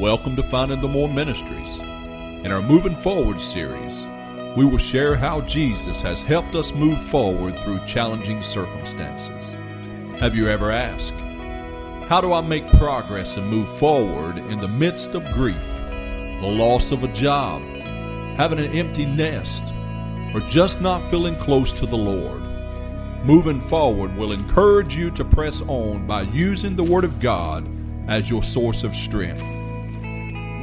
Welcome to Finding the More Ministries. In our Moving Forward series, we will share how Jesus has helped us move forward through challenging circumstances. Have you ever asked, How do I make progress and move forward in the midst of grief, the loss of a job, having an empty nest, or just not feeling close to the Lord? Moving forward will encourage you to press on by using the Word of God as your source of strength.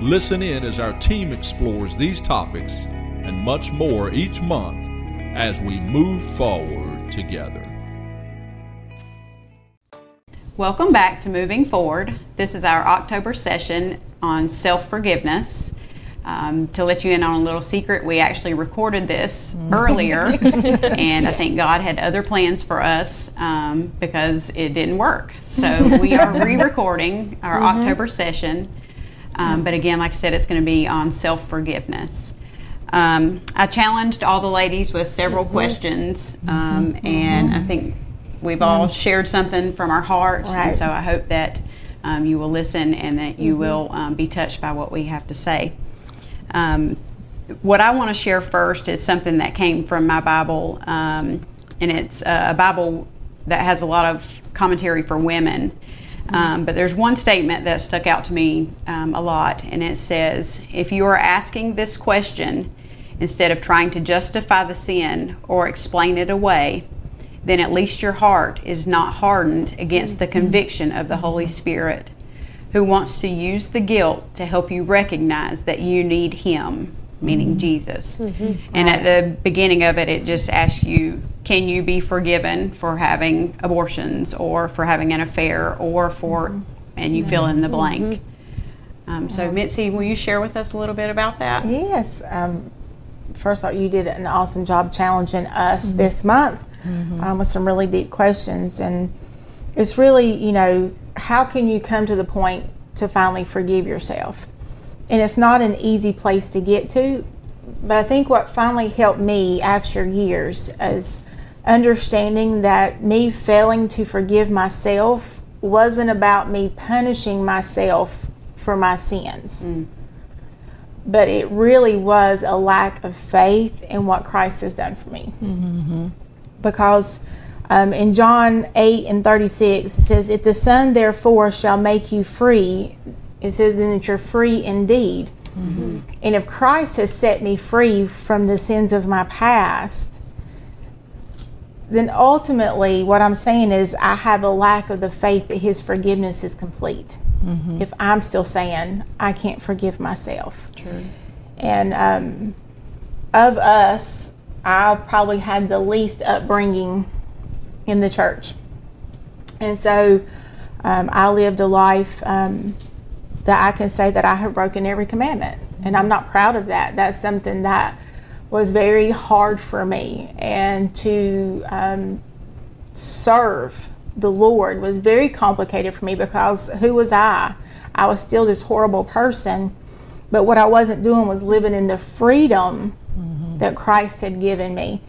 Listen in as our team explores these topics and much more each month as we move forward together. Welcome back to Moving Forward. This is our October session on self forgiveness. Um, to let you in on a little secret, we actually recorded this earlier, and I think God had other plans for us um, because it didn't work. So we are re recording our Mm-hmm. October session. Um, but again, like I said, it's going to be on self forgiveness. Um, I challenged all the ladies with several Mm-hmm. questions, um, and I think we've all shared something from our hearts. And Mm-hmm. So I hope that um, you will listen and that you Mm-hmm. will um, be touched by what we have to say. Um, what I want to share first is something that came from my Bible, um, and it's a Bible that has a lot of commentary for women. Um, but there's one statement that stuck out to me um, a lot, and it says, If you are asking this question instead of trying to justify the sin or explain it away, then at least your heart is not hardened against the conviction of the Holy Spirit, who wants to use the guilt to help you recognize that you need Him, meaning Jesus. And at the beginning of it, it just asks you, can you be forgiven for having abortions or for having an affair or for, and you fill in the blank. Um, so, Mitzi, will you share with us a little bit about that? Yes. Um, first off, you did an awesome job challenging us this month um, with some really deep questions. And it's really, you know, how can you come to the point to finally forgive yourself? And it's not an easy place to get to. But I think what finally helped me after years is understanding that me failing to forgive myself wasn't about me punishing myself for my sins but it really was a lack of faith in what Christ has done for me. Because um, in John 8 and 36, it says, If the Son therefore shall make you free, it says then that you're free indeed. And if Christ has set me free from the sins of my past, then ultimately what I'm saying is I have a lack of the faith that His forgiveness is complete. If I'm still saying I can't forgive myself. True. And um, of us, I probably had the least upbringing in the church. And so um, I lived a life um, that I can say that I have broken every commandment. And I'm not proud of that. That's something that was very hard for me. And to um, serve the Lord was very complicated for me because who was I? I was still this horrible person, but what I wasn't doing was living in the freedom that Christ had given me.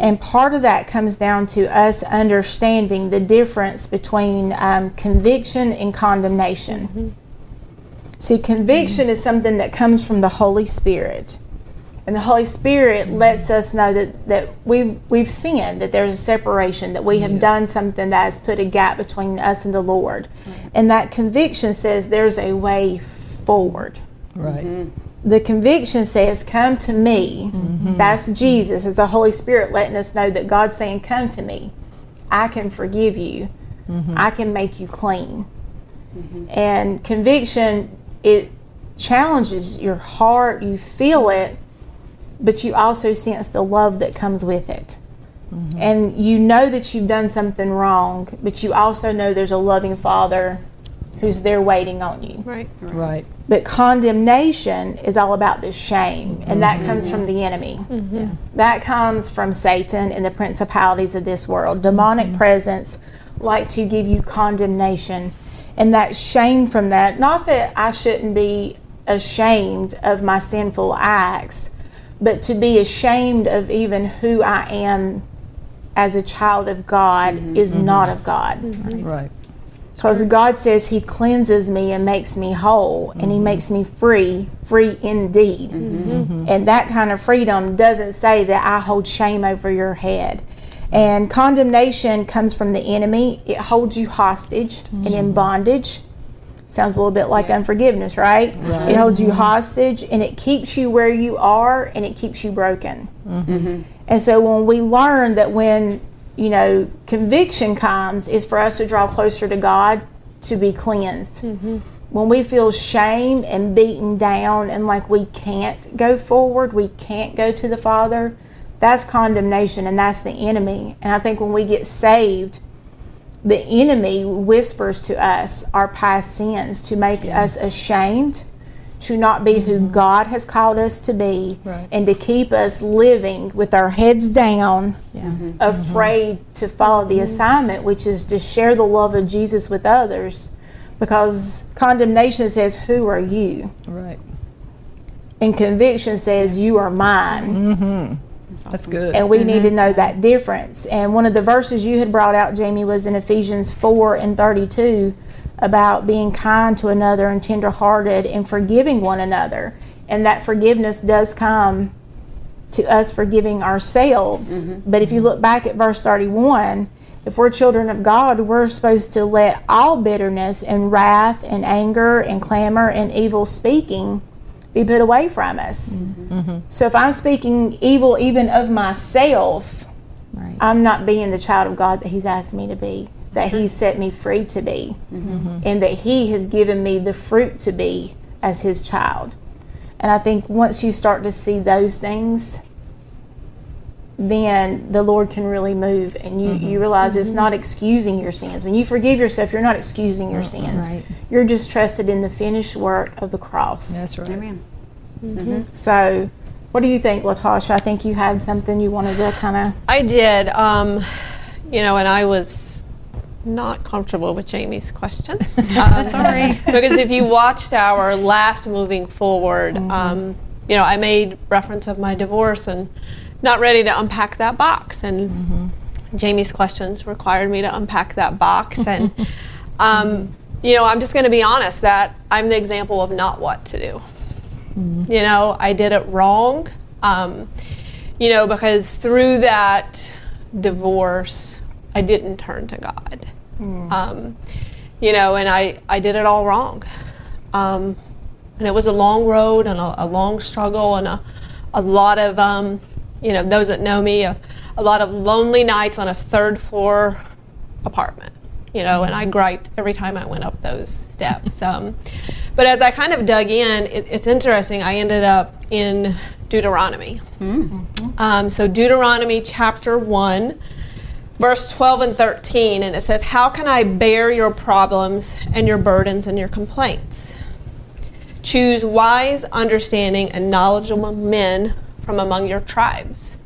And part of that comes down to us understanding the difference between um, conviction and condemnation. See, conviction is something that comes from the Holy Spirit. And the Holy Spirit lets us know that, that we've, we've sinned, that there's a separation, that we have done something that has put a gap between us and the Lord. Mm-hmm. And that conviction says there's a way forward. Right. Mm-hmm. The conviction says, Come to me. Mm-hmm. That's Jesus. It's the Holy Spirit letting us know that God's saying, Come to me. I can forgive you. I can make you clean. And conviction, it challenges your heart. You feel it, but you also sense the love that comes with it. Mm-hmm. And you know that you've done something wrong, but you also know there's a loving Father who's there waiting on you. Right. Right. But condemnation is all about the shame, and that mm-hmm. comes from the enemy. Mm-hmm. That comes from Satan and the principalities of this world. Demonic presence like to give you condemnation, and that shame from that. Not that I shouldn't be ashamed of my sinful acts, but to be ashamed of even who I am as a child of God mm-hmm. is mm-hmm. not of God. Mm-hmm. Right. Because God says He cleanses me and makes me whole, and He makes me free, free indeed. And that kind of freedom doesn't say that I hold shame over your head. And condemnation comes from the enemy, it holds you hostage and in mm-hmm. bondage. Sounds a little bit like unforgiveness, right? It holds you mm-hmm. hostage and it keeps you where you are and it keeps you broken. Mm-hmm. And so when we learn that when, you know, conviction comes is for us to draw closer to God to be cleansed. When we feel shame and beaten down and like we can't go forward, we can't go to the Father, that's condemnation and that's the enemy. And I think when we get saved, the enemy whispers to us our past sins to make us ashamed to not be who mm-hmm. God has called us to be Right. and to keep us living with our heads down, mm-hmm. afraid mm-hmm. to follow the assignment, which is to share the love of Jesus with others. Because condemnation says, Who are you? Right. And conviction says, You are mine. That's good. And we need to mm-hmm. know that difference. And one of the verses you had brought out, Jamie, was in Ephesians 4 and 32 about being kind to another and tenderhearted and forgiving one another. And that forgiveness does come to us forgiving ourselves. Mm-hmm. But if you look back at verse 31, if we're children of God, we're supposed to let all bitterness and wrath and anger and clamor and evil speaking be put away from us. So if I'm speaking evil even of myself, Right. I'm not being the child of God that He's asked me to be, that He's set me free to be, and that He has given me the fruit to be as His child. And I think once you start to see those things, then the Lord can really move, and you, you realize it's not excusing your sins. When you forgive yourself, you're not excusing your sins. Right. You're just trusted in the finished work of the cross. That's right. Amen. So, what do you think, Latasha? I think you had something you wanted to kind of. I did. Um, you know, and I was not comfortable with Jamie's questions. Um, Sorry. because if you watched our last moving forward, um, you know, I made reference of my divorce and not ready to unpack that box. And Jamie's questions required me to unpack that box. And, um, you know, I'm just going to be honest that I'm the example of not what to do. You know, I did it wrong. Um, you know, because through that divorce, I didn't turn to God. Um, you know, and I, I did it all wrong. Um, and it was a long road and a, a long struggle and a, a lot of, um, you know, those that know me, a, a lot of lonely nights on a third floor apartment, you know, and I griped every time I went up those steps. Um, but as I kind of dug in, it, it's interesting. I ended up in Deuteronomy. Um, so, Deuteronomy chapter 1, verse 12 and 13, and it says, How can I bear your problems and your burdens and your complaints? Choose wise, understanding, and knowledgeable men from among your tribes.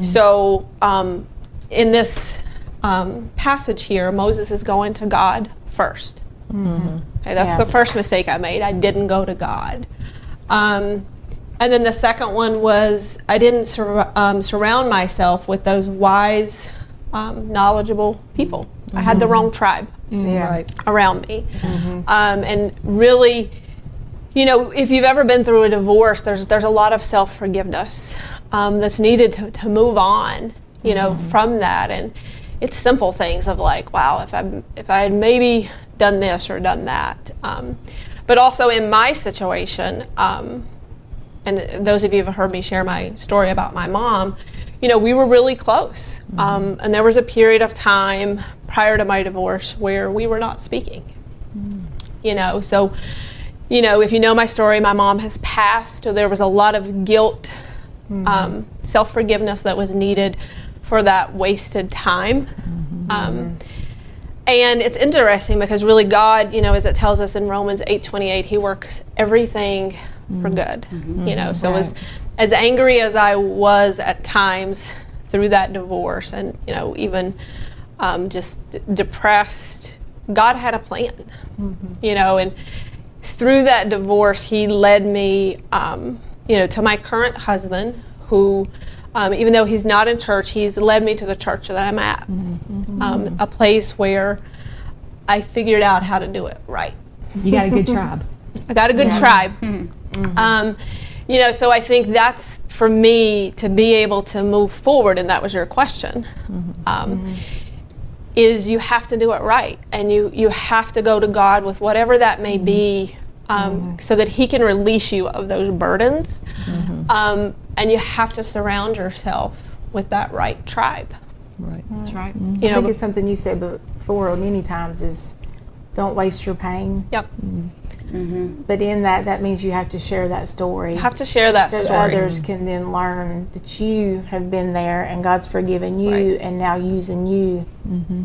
So, um, in this um, passage here, Moses is going to God 1st Okay, that's Yeah. the first mistake I made. I didn't go to God. Um, and then the second one was I didn't sur- um, surround myself with those wise, um, knowledgeable people. I had the wrong tribe Right. around me. Um, and really, you know, if you've ever been through a divorce, there's there's a lot of self forgiveness um, that's needed to, to move on, you know, from that. And it's simple things of like, wow, if I if I had maybe done this or done that. Um, but also in my situation, um, and those of you who've heard me share my story about my mom, you know, we were really close. Um, and there was a period of time prior to my divorce where we were not speaking. You know, so, you know, if you know my story, my mom has passed, so there was a lot of guilt, um, self forgiveness that was needed for that wasted time. Um, and it's interesting because really God, you know, as it tells us in Romans 8:28, he works everything for good. You know, so as as angry as I was at times through that divorce and, you know, even um, just d- depressed, God had a plan. You know, and through that divorce, he led me, um, you know, to my current husband, who, um, even though he's not in church, he's led me to the church that I'm at, um, a place where I figured out how to do it right. You got a good tribe. I got a good tribe. Um, you know, so I think that's for me to be able to move forward, and that was your question. Um, Is you have to do it right, and you you have to go to God with whatever that may mm-hmm. be, um, mm-hmm. so that He can release you of those burdens, mm-hmm. um, and you have to surround yourself with that right tribe. Right. That's right. You know, I think it's something you said before many times is don't waste your pain. yep. Mm-hmm. But in that, that means you have to share that story. Have to share that story. so story. others can then learn that you have been there and God's forgiven you Right. and now using you. Mm-hmm.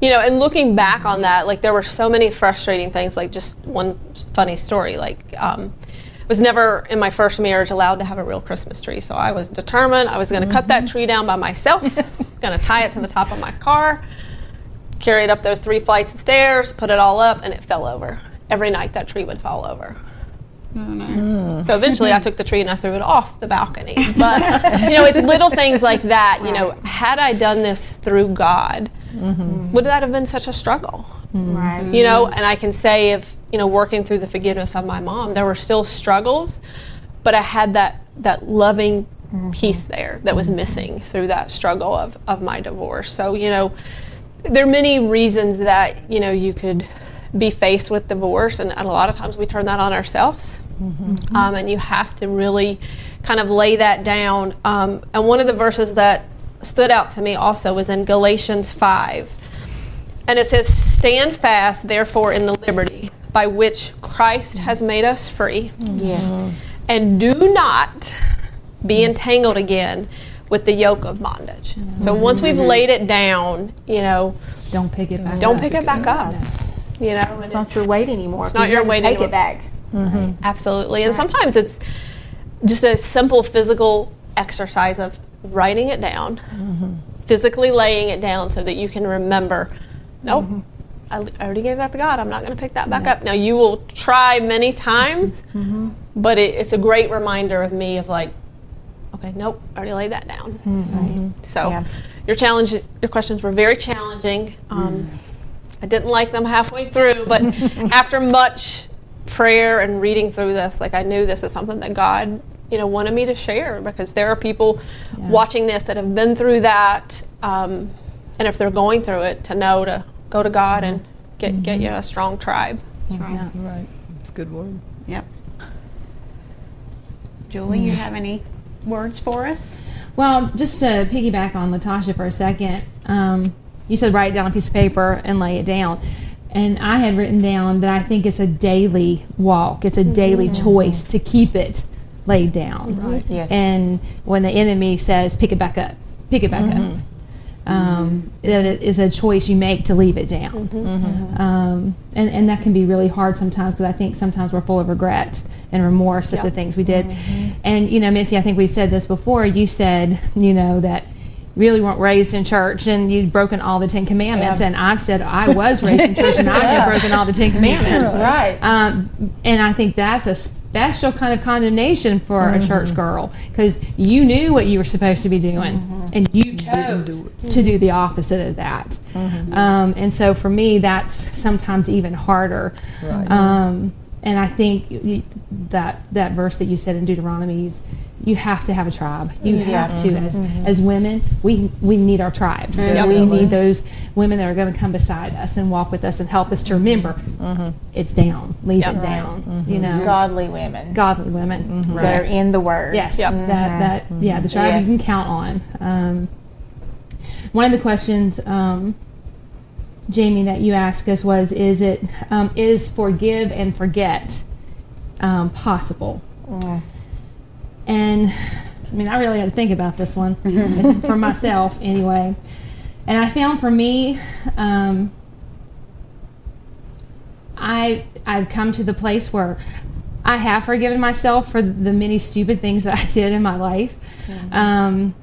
you know, and looking back on that, like there were so many frustrating things. Like just one funny story, like um, I was never in my first marriage allowed to have a real Christmas tree. So I was determined I was going to cut that mm-hmm. tree down by myself, going to tie it to the top of my car, carry it up those three flights of stairs, put it all up, and it fell over. Every night that tree would fall over. So eventually I took the tree and I threw it off the balcony. But, you know, it's little things like that. You know, had I done this through God, would that have been such a struggle? Right. You know, and I can say if, you know, working through the forgiveness of my mom, there were still struggles, but I had that, that loving piece there that was missing through that struggle of, of my divorce. So, you know, there are many reasons that, you know, you could be faced with divorce, and, and a lot of times we turn that on ourselves. Um, and you have to really kind of lay that down. Um, and one of the verses that stood out to me also was in Galatians 5. And it says, Stand fast, therefore, in the liberty by which Christ has made us free, Yes. and do not be entangled again with the yoke of bondage. So once we've laid it down, you know, Don't pick it back don't up. pick it back up. You know, and It's not your weight anymore. It's not 'cause you your have to weight Take anymore. it back. Mm-hmm. Absolutely. And sometimes it's just a simple physical exercise of writing it down, mm-hmm. physically laying it down so that you can remember, oh, mm-hmm. nope, I already gave that to God. I'm not going to pick that back up. Now, you will try many times, but it, it's a great reminder of me of like, okay, nope, I already laid that down. So, Yeah. your challenge, your questions were very challenging. Um, mm. I didn't like them halfway through, but after much prayer and reading through this, like I knew this is something that God, you know, wanted me to share because there are people watching this that have been through that, um, and if they're going through it, to know to go to God and get get you a strong tribe. Yeah. Right. It's good word. Yep. Julie, you have any words for us? Well, just to piggyback on Latasha for a second, um, you said write it down on a piece of paper and lay it down. And I had written down that I think it's a daily walk, it's a daily choice to keep it laid down. Right. Yes. And when the enemy says, pick it back up, pick it back up. Um, that it is a choice you make to leave it down. Um, and, and that can be really hard sometimes because I think sometimes we're full of regret and remorse at the things we did. And, you know, Missy, I think we said this before. You said, you know, that you really weren't raised in church and you'd broken all the Ten Commandments. And I've said I was raised in church and I had broken all the Ten Commandments. Right. Um, and I think that's a special kind of condemnation for a church girl because you knew what you were supposed to be doing and you chose to do the opposite of that. Um, and so for me, that's sometimes even harder. Right. Um, and I think that that verse that you said in Deuteronomy is you have to have a tribe. You have to as as women. We we need our tribes. We need those women that are going to come beside us and walk with us and help us to remember it's down. Leave Yep. it down. You know, Godly women godly women that are in the Word. Yes, Yep. that that yeah, the tribe Yes. you can count on. Um, one of the questions, um, Jamie, that you asked us was, is it um, is forgive and forget um, possible? And I mean, I really had to think about this one for myself, anyway. And I found for me, um, I I've come to the place where I have forgiven myself for the many stupid things that I did in my life. Um,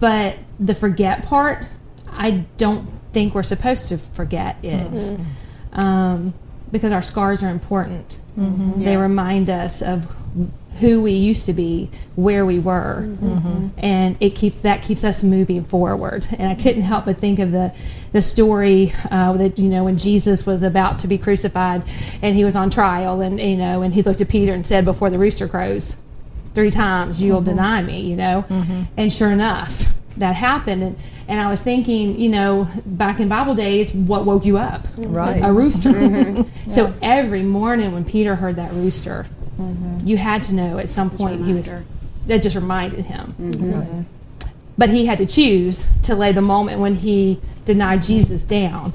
but the forget part, I don't think we're supposed to forget it um, because our scars are important. They remind us of who we used to be, where we were, mm-hmm. Mm-hmm. and it keeps that keeps us moving forward. And I couldn't help but think of the the story uh, that you know when Jesus was about to be crucified, and he was on trial, and you know, and he looked at Peter and said, "Before the rooster crows, three times you'll mm-hmm. deny me." You know, and sure enough, that happened. And, and I was thinking, you know, back in Bible days, what woke you up? Right. A rooster. So every morning when Peter heard that rooster, Mm-hmm. you had to know at some point he was. That just reminded him. Mm-hmm. But he had to choose to lay the moment when he denied Jesus down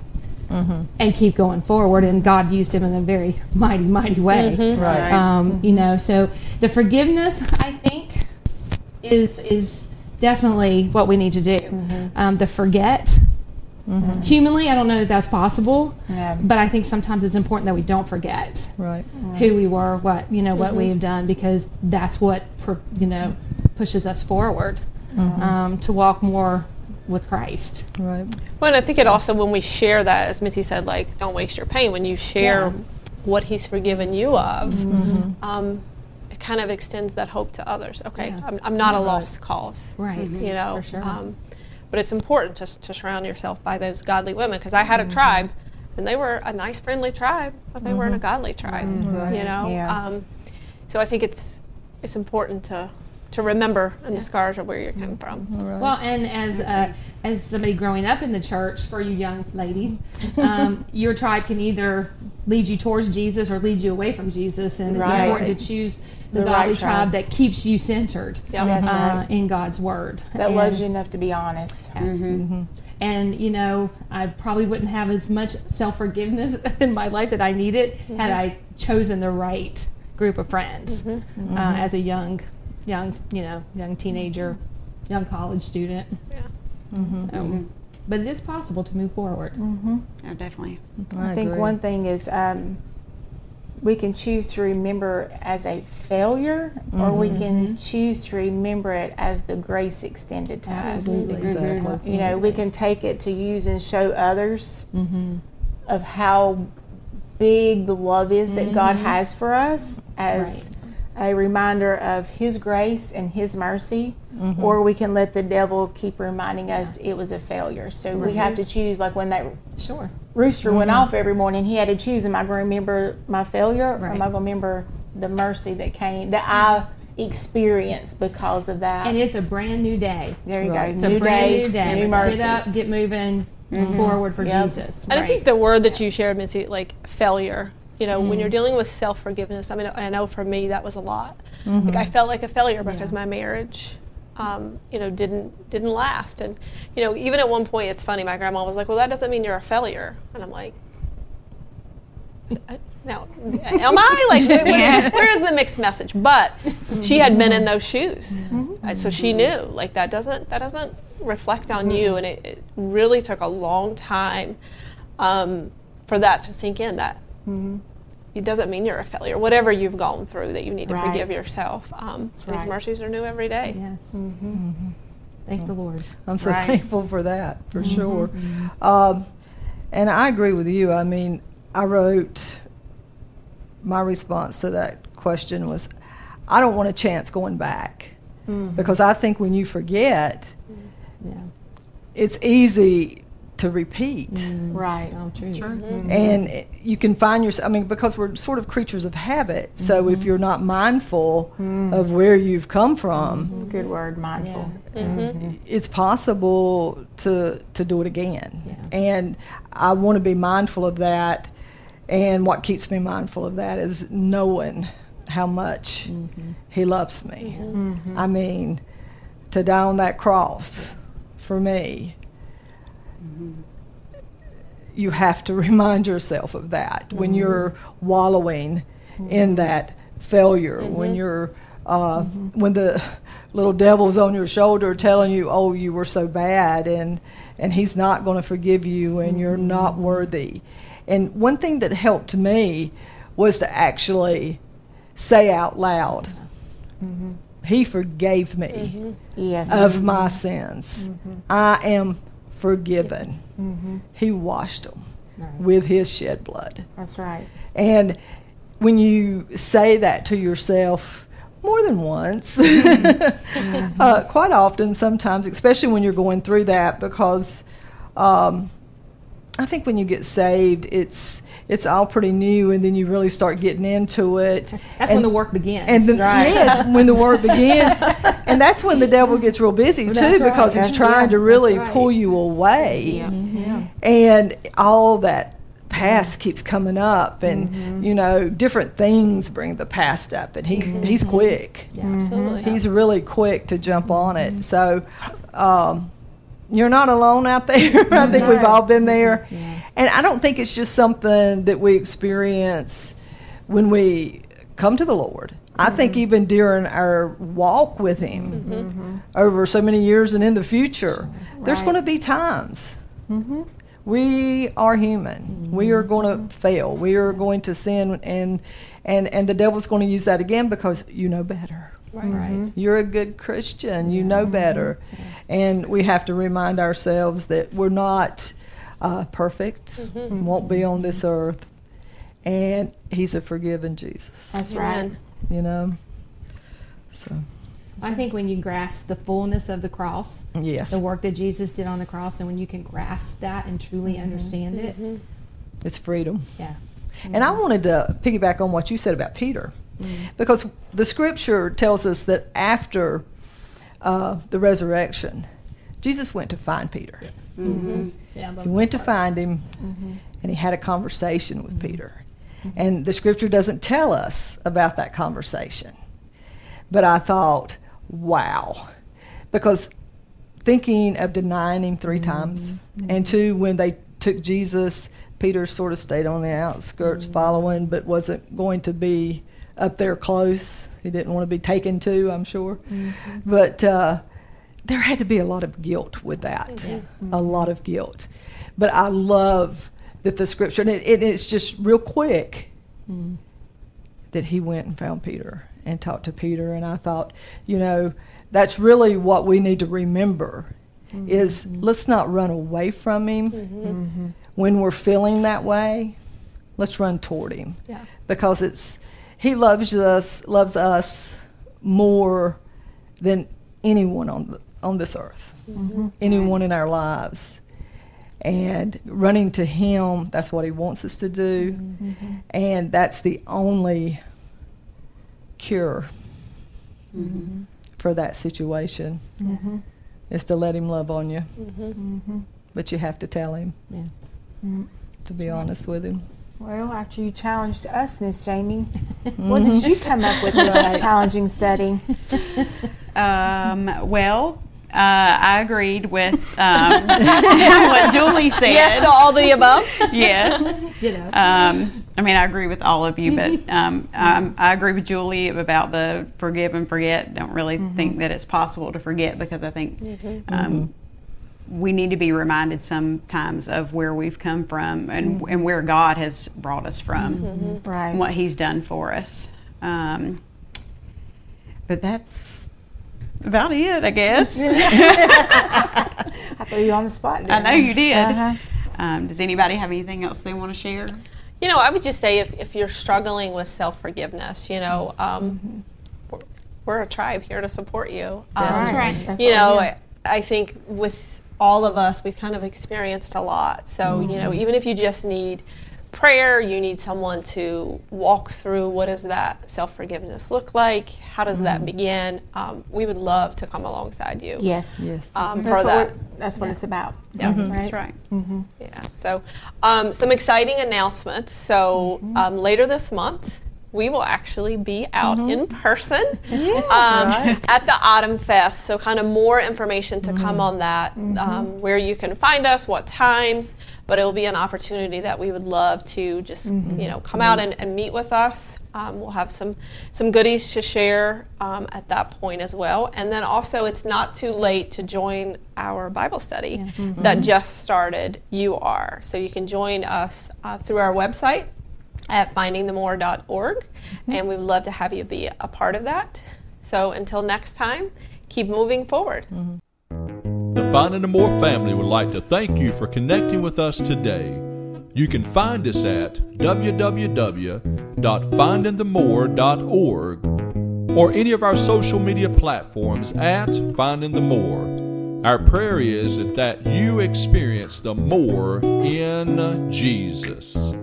mm-hmm. and keep going forward. And God used him in a very mighty, mighty way. Right. Um, you know, so the forgiveness, I think, is is definitely what we need to do. Um, the forget. Humanly, I don't know that that's possible, Yeah. but I think sometimes it's important that we don't forget Right. who we were, what you know, what we have done, because that's what pro- you know pushes us forward um, to walk more with Christ. Right. Well, and I think it also when we share that, as Mitzi said, like don't waste your pain. When you share Yeah. what He's forgiven you of, um, it kind of extends that hope to others. Okay, Yeah. I'm, I'm not a lost cause. Right. You know, For sure. um, but it's important to, to surround yourself by those godly women because I had a tribe, and they were a nice, friendly tribe, but they weren't a godly tribe. You know, Yeah. um, so I think it's it's important to to remember and the scars of where you're coming from. Well, and as uh, as somebody growing up in the church, for you young ladies, um, your tribe can either lead you towards Jesus or lead you away from Jesus, and it's important to choose the, The godly right tribe. tribe. that keeps you centered Yeah. That's uh, right. in God's Word. That And- loves you enough to be honest. Mm-hmm. Mm-hmm. And you know, I probably wouldn't have as much self forgiveness in my life that I needed mm-hmm. had I chosen the right group of friends uh, as a young, young, you know, young teenager, young college student. Yeah. So, But it is possible to move forward. Oh, definitely. I, think agree. one thing is um, we can choose to remember as a failure, or we can mm-hmm. choose to remember it as the grace extended to us. Absolutely. Exactly. Mm-hmm. You know, we can take it to use and show others of how big the love is that God has for us as a reminder of His grace and His mercy, Mm-hmm. or we can let the devil keep reminding us it was a failure. So we mm-hmm. have to choose, like when that Sure. rooster went mm-hmm. off every morning, he had to choose: Am I going to remember my failure, or am I going to remember the mercy that came that I experienced because of that? And it's a brand new day. there you Right. go, It's new a brand day, new day. new Get up, get moving forward for Yep. Jesus. And I think the word that you shared, Mitzi, like failure, you know, when you're dealing with self forgiveness, I mean, I know for me that was a lot. Like I felt like a failure because my marriage, um, you know, didn't didn't last. And you know, even at one point, it's funny. My grandma was like, "Well, that doesn't mean you're a failure," and I'm like. "Uh, No, am I like? where- where is the mixed message? But she had been in those shoes, Uh, so she knew like that doesn't that doesn't reflect on you, and it, it really took a long time um, for that to sink in. That it doesn't mean you're a failure. Whatever you've gone through, that you need to forgive yourself. Um, and His right. mercies are new every day. Yes. Mm-hmm. Mm-hmm. Thank the Lord. I'm so Right. thankful for that, for mm-hmm. sure. Um, and I agree with you. I mean, I wrote my response to that question was, I don't want a chance going back because I think when you forget, Yeah. it's easy to repeat. Mm. right. Oh, true. Mm-hmm. Mm-hmm. And it- you can find yourself, I mean, because we're sort of creatures of habit. So if mm-hmm. you're not mindful mm. of where you've come from, Good word, mindful. it's possible to to do it again. Yeah. And I want to be mindful of that. And what keeps me mindful of that is knowing how much He loves me. I mean, to die on that cross for me, you have to remind yourself of that. When mm-hmm. you're wallowing in mm-hmm. that failure, mm-hmm. when you're uh, when the little devil's on your shoulder telling you, "Oh, you were so bad," and and he's not going to forgive you, and you're not worthy. And one thing that helped me was to actually say out loud, "He forgave me." Yes. of my sins. I am forgiven. He washed them with his shed blood. That's right. And when you say that to yourself more than once. uh, quite often, sometimes, especially when you're going through that, because um, I think when you get saved, it's it's all pretty new, and then you really start getting into it. That's and, when the work begins. And then, Right. yes, when the work begins, and that's when the devil gets real busy too, That's right. because he's That's- trying to really right. pull you away Yeah. and all that past keeps coming up and Mm-hmm. you know different things bring the past up and he he's quick Yeah. Absolutely. he's really quick to jump on it so um, you're not alone out there. I think we've all been there. And i don't think it's just something that we experience when we come to the lord. I mm-hmm. think even during our walk with him mm-hmm. Mm-hmm. over so many years and in the future there's going to be times. We are human. We are going to fail. We are going to sin, and and and the devil's going to use that again because you know better. Right. You're a good Christian. You know better, and we have to remind ourselves that we're not uh, perfect. Won't be on this earth, and He's a forgiving Jesus. That's right. You know. So I think when you grasp the fullness of the cross, yes, the work that Jesus did on the cross, and when you can grasp that and truly Mm-hmm. understand it, it's freedom. yeah. And I wanted to piggyback on what you said about Peter, because the scripture tells us that after uh, the resurrection, Jesus went to find Peter. Yeah, mm-hmm. He went to find him, and he had a conversation with Peter. And the scripture doesn't tell us about that conversation. But I thought, wow. Because thinking of denying him 3 times, and two, when they took Jesus, Peter sort of stayed on the outskirts following, but wasn't going to be up there close. He didn't want to be taken to, I'm sure. Mm-hmm. But uh, there had to be a lot of guilt with that, mm-hmm. a lot of guilt. But I love that the scripture, and it, it, it's just real quick, mm. that he went and found Peter and talked to Peter. And I thought, you know, that's really what we need to remember is mm-hmm. let's not run away from him when we're feeling that way. Let's run toward him Yeah. because it's he loves us loves us more than anyone on the, on this earth, mm-hmm. anyone in our lives. And running to him, that's what he wants us to do. Mm-hmm. And that's the only cure mm-hmm. for that situation is to let him love on you. But you have to tell him, Yeah. to be honest with him. Well, after you challenged us, Miss Jamie, what did you come up with in this challenging study? Um, well, uh, I agreed with um, what Julie said. Yes to all the above. yes. Ditto. Um, I mean, I agree with all of you, but um, um, I agree with Julie about the forgive and forget. Don't really think that it's possible to forget because I think um, we need to be reminded sometimes of where we've come from and, and where God has brought us from Right. what He's done for us. Um, but that's about it, I guess. I threw you on the spot. I didn't know you did. Uh-huh. Um, does anybody have anything else they want to share? You know, I would just say if, if you're struggling with self forgiveness, you know, um, we're, we're a tribe here to support you. Um, That's right. That's you know, I, I think with all of us, we've kind of experienced a lot. So, you know, even if you just need prayer, you need someone to walk through what does that self forgiveness look like? How does that begin? Um, we would love to come alongside you. Yes. Yes. Um, That's for what, that. we're- that's what it's about. Yeah. That's right. Yeah. So, um, some exciting announcements. So, um, later this month, we will actually be out in person um, at the Autumn Fest. So, kind of more information to come on that, um, where you can find us, what times. But it will be an opportunity that we would love to just you know come out and, and meet with us. Um, we'll have some some goodies to share um, at that point as well. And then also, it's not too late to join our Bible study that just started. You are so you can join us uh, through our website at findingthemore.org, mm-hmm. and we would love to have you be a part of that. So until next time, keep moving forward. Mm-hmm. The Finding the More family would like to thank you for connecting with us today. You can find us at www.findingthemore.org or any of our social media platforms at Finding the More. Our prayer is that you experience the more in Jesus.